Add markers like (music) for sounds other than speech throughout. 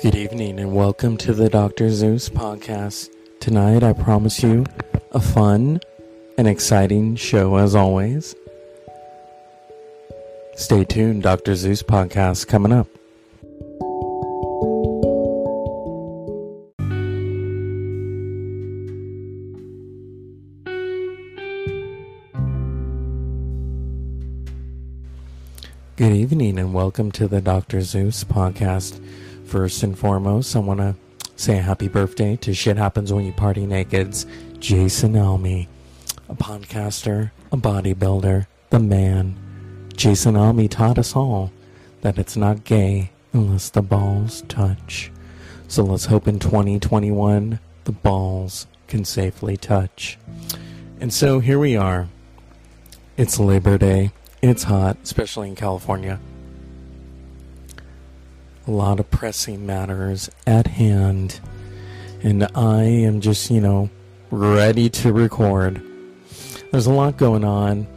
Good evening and welcome to the Dr. Zeus podcast. Tonight, I promise you a fun and exciting show as always. Stay tuned, Dr. Zeus podcast coming up. Good evening and welcome to the Dr. Zeus podcast. First and foremost, I want to say a happy birthday to Shit Happens When You Party Naked's Jason Elmy, a podcaster, a bodybuilder, the man. Jason Elmy taught us all that it's not gay unless the balls touch. So let's hope in 2021 the balls can safely touch. And so here we are. It's Labor Day. It's hot, especially in California. A lot of pressing matters at hand. And I am just, you know, ready to record. There's a lot going on.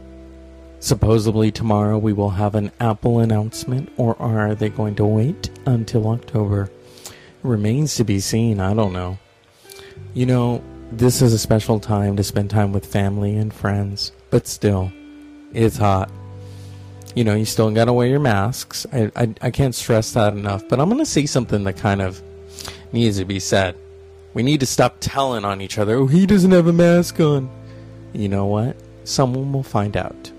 Supposedly tomorrow we will have an Apple announcement, or are they going to wait until October? Remains to be seen. I don't know. You know, this is a special time to spend time with family and friends, but still, it's hot you know, you still got to wear your masks. I, I, I can't stress that enough. But I'm going to say something that kind of needs to be said. We need to stop telling on each other, oh, he doesn't have a mask on. You know what? Someone will find out.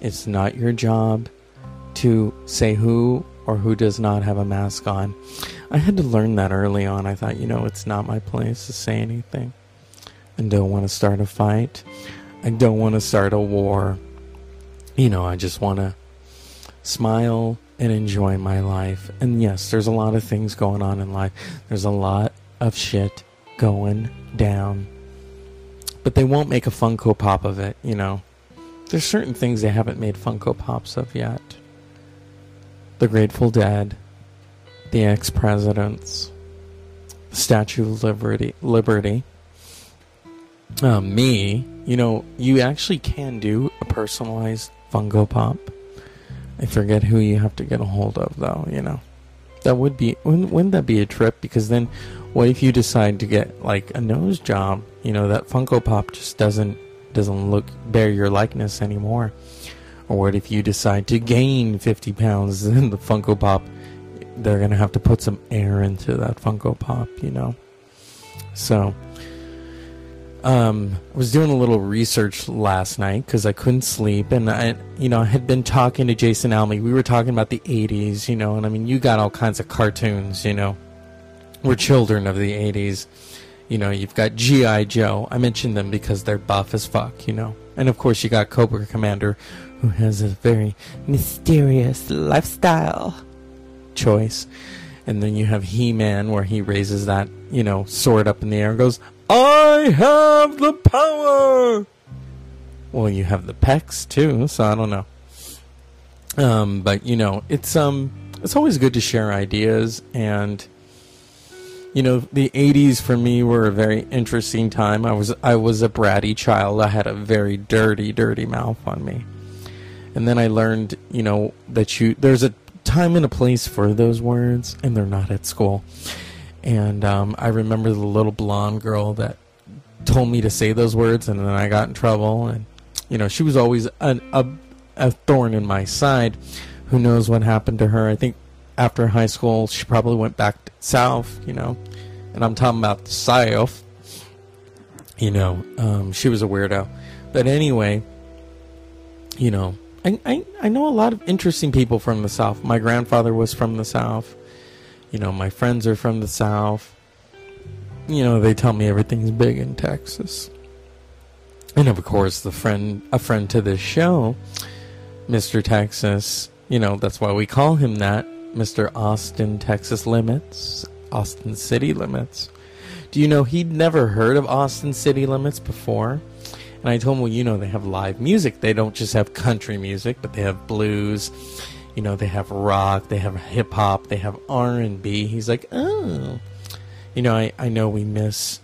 It's not your job to say who or who does not have a mask on. I had to learn that early on. I thought, you know, it's not my place to say anything. I don't want to start a fight. I don't want to start a war. You know, I just want to smile and enjoy my life. And yes, there's a lot of things going on in life. There's a lot of shit going down. But they won't make a Funko Pop of it, you know. There's certain things they haven't made Funko Pops of yet. The Grateful Dead, the ex presidents, the Statue of Liberty, Liberty. Uh, me, you know, you actually can do a personalized Funko Pop. I forget who you have to get a hold of, though. You know, that would be wouldn't, wouldn't that be a trip? Because then, what if you decide to get like a nose job? You know, that Funko Pop just doesn't doesn't look bear your likeness anymore. Or what if you decide to gain 50 pounds (laughs) and the Funko Pop, they're to have to put some air into that Funko Pop, you know? So, um, I was doing a little research last night because I couldn't sleep, and I, you know, I had been talking to Jason Elmy. We were talking about the '80s, you know, and I mean, you got all kinds of cartoons, you know. We're children of the '80s, you know. You've got GI Joe. I mentioned them because they're buff as fuck, you know. And of course, you got Cobra Commander, who has a very mysterious lifestyle choice. And then you have He Man, where he raises that, you know, sword up in the air and goes, I have the power. Well, you have the pecs too, so I don't know. Um, but you know, it's um, it's always good to share ideas, and you know, the '80s for me were a very interesting time. I was I was a bratty child. I had a very dirty, dirty mouth on me, and then I learned, you know, that you there's a time and a place for those words, and they're not at school. And um, I remember the little blonde girl that told me to say those words, and then I got in trouble. And you know, she was always an, a a thorn in my side. Who knows what happened to her? I think after high school, she probably went back south. You know, and I'm talking about the south. You know, um, she was a weirdo. But anyway, you know, I, I I know a lot of interesting people from the south. My grandfather was from the south. You know, my friends are from the South. You know, they tell me everything's big in Texas. And of course, the friend, a friend to this show, Mr. Texas, you know, that's why we call him that, Mr. Austin, Texas Limits, Austin City Limits. Do you know he'd never heard of Austin City Limits before? And I told him, well, you know, they have live music. They don't just have country music, but they have blues you know they have rock they have hip hop they have r&b he's like oh you know I, I know we miss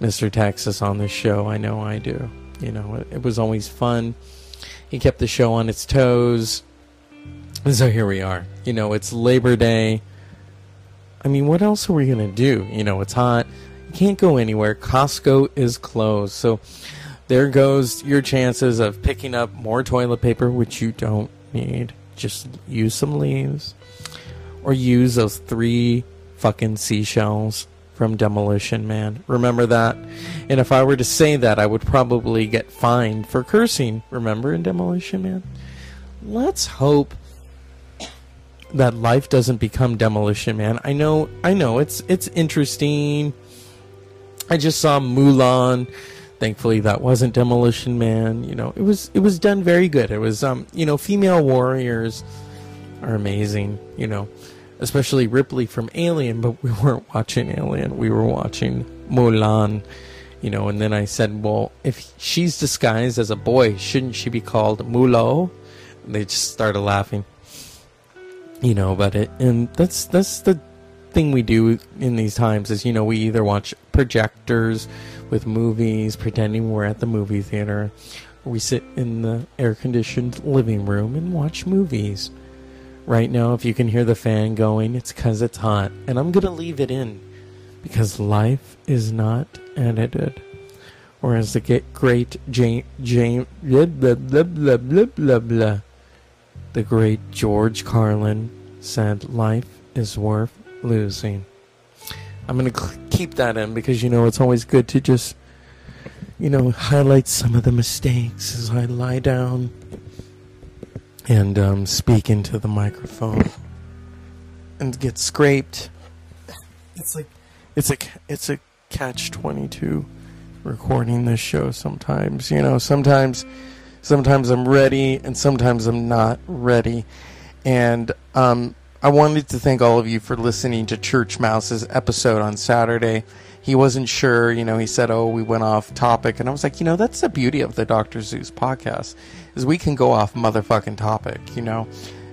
mr texas on this show i know i do you know it, it was always fun he kept the show on its toes and so here we are you know it's labor day I mean, what else are we going to do? You know, it's hot. You can't go anywhere. Costco is closed. So there goes your chances of picking up more toilet paper, which you don't need. Just use some leaves. Or use those three fucking seashells from Demolition Man. Remember that? And if I were to say that, I would probably get fined for cursing. Remember in Demolition Man? Let's hope that life doesn't become Demolition Man. I know, I know, it's it's interesting. I just saw Mulan. Thankfully, that wasn't Demolition Man. You know, it was it was done very good. It was, um, you know, female warriors are amazing. You know, especially Ripley from Alien, but we (laughs) weren't watching Alien. We were watching Mulan. You know, and then I said, well, if she's disguised as a boy, shouldn't she be called Mulo? And they just started laughing you know about it and that's that's the thing we do in these times is you know we either watch projectors with movies pretending we're at the movie theater. We sit in the air conditioned living room and watch movies. Right now if you can hear the fan going it's because it's hot and i'm gonna leave it in because life is not edited. Or as the great James James blah blah blah blah blah blah blah the great George Carlin said, Life is worth losing. I'm going to keep that in because, you know, it's always good to just, you know, highlight some of the mistakes as I lie down and um, speak into the microphone and get scraped. It's like, it's a, it's a catch 22 recording this show sometimes. You know, sometimes Sometimes I'm ready, and sometimes I'm not ready. And um, I wanted to thank all of you for listening to Church Mouse's episode on Saturday. He wasn't sure, you know, he said, Oh, we went off topic. And I was like, you know, that's the beauty of the Dr. Zeus podcast, is we can go off motherfucking topic, you know.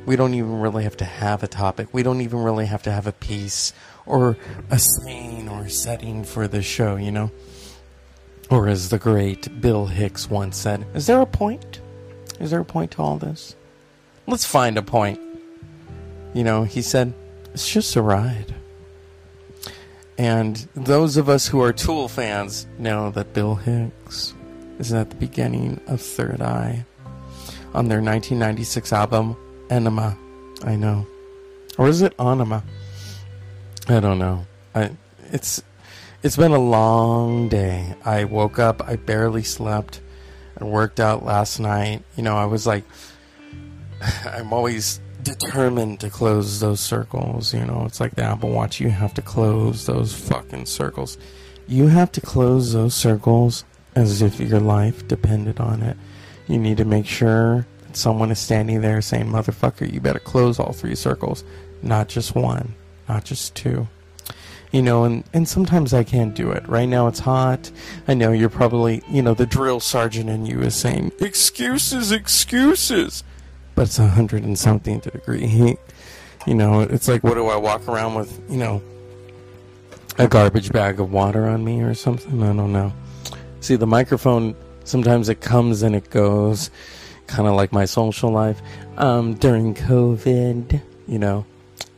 We don't even really have to have a topic. We don't even really have to have a piece or a scene or setting for the show, you know. Or as the great Bill Hicks once said, is there a point? Is there a point to all this? Let's find a point. You know, he said, it's just a ride. And those of us who are Tool fans know that Bill Hicks is at the beginning of Third Eye on their 1996 album, Enema. I know. Or is it Anima? I don't know. I, it's it's been a long day. I woke up, I barely slept. I worked out last night. You know, I was like, (laughs) I'm always determined to close those circles. You know, it's like the Apple Watch. You have to close those fucking circles. You have to close those circles as if your life depended on it. You need to make sure that someone is standing there saying, Motherfucker, you better close all three circles, not just one, not just two you know, and, and sometimes I can't do it. Right now it's hot. I know you're probably, you know, the drill sergeant in you is saying, excuses, excuses. But it's a hundred and something to degree heat. You know, it's like, what do I walk around with, you know, a garbage bag of water on me or something? I don't know. See, the microphone, sometimes it comes and it goes, kind of like my social life. Um, during COVID, you know,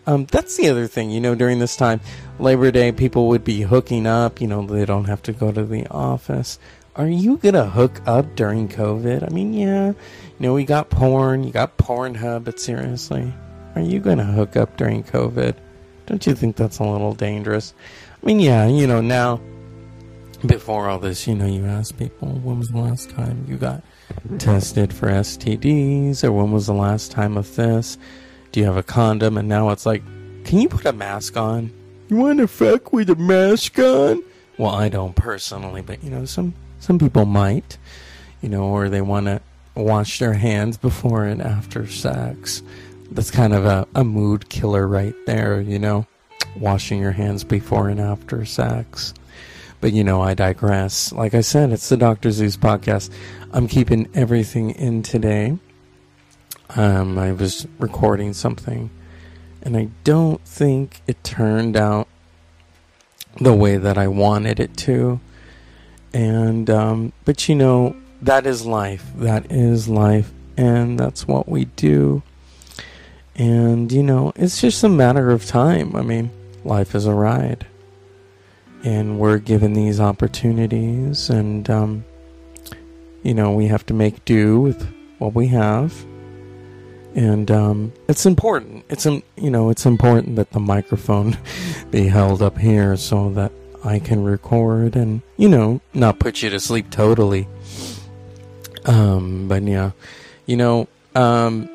um, that's the other thing, you know, during this time, Labor Day, people would be hooking up, you know, they don't have to go to the office. Are you gonna hook up during COVID? I mean, yeah, you know, we got porn, you got Pornhub, but seriously, are you gonna hook up during COVID? Don't you think that's a little dangerous? I mean, yeah, you know, now, before all this, you know, you ask people, when was the last time you got tested for STDs, or when was the last time of this? Do you have a condom? And now it's like, can you put a mask on? You want to fuck with a mask on? Well, I don't personally, but you know, some some people might, you know, or they want to wash their hands before and after sex. That's kind of a, a mood killer right there, you know, washing your hands before and after sex. But you know, I digress. Like I said, it's the Dr. Zeus podcast. I'm keeping everything in today. Um, I was recording something, and I don't think it turned out the way that I wanted it to. And, um, but you know, that is life. That is life, and that's what we do. And, you know, it's just a matter of time. I mean, life is a ride. And we're given these opportunities, and, um, you know, we have to make do with what we have. And um, it's important. It's you know it's important that the microphone (laughs) be held up here so that I can record and you know not put you to sleep totally. Um, but yeah, you know, um,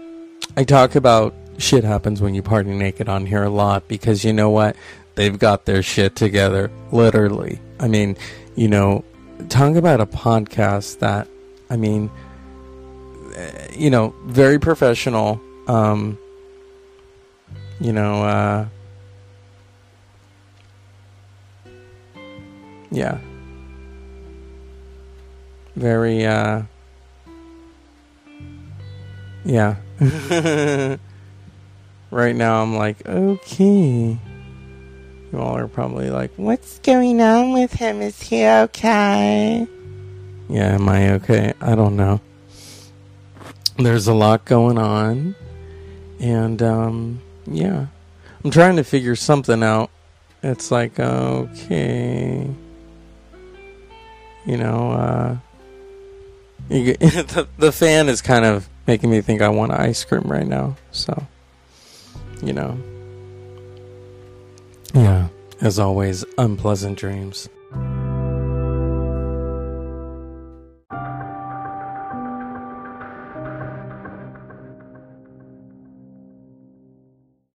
I talk about shit happens when you party naked on here a lot because you know what? They've got their shit together, literally. I mean, you know, talk about a podcast that, I mean, you know, very professional. Um, you know, uh, yeah, very, uh, yeah. (laughs) right now, I'm like, okay. You all are probably like, what's going on with him? Is he okay? Yeah, am I okay? I don't know. There's a lot going on. And, um, yeah. I'm trying to figure something out. It's like, okay. You know, uh, you (laughs) the, the fan is kind of making me think I want ice cream right now. So, you know. Yeah, as always, unpleasant dreams.